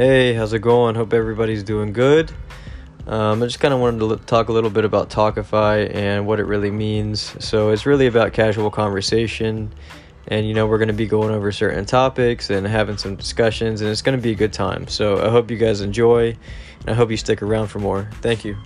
Hey, how's it going? Hope everybody's doing good. Um, I just kind of wanted to talk a little bit about Talkify and what it really means. So, it's really about casual conversation, and you know, we're going to be going over certain topics and having some discussions, and it's going to be a good time. So, I hope you guys enjoy, and I hope you stick around for more. Thank you.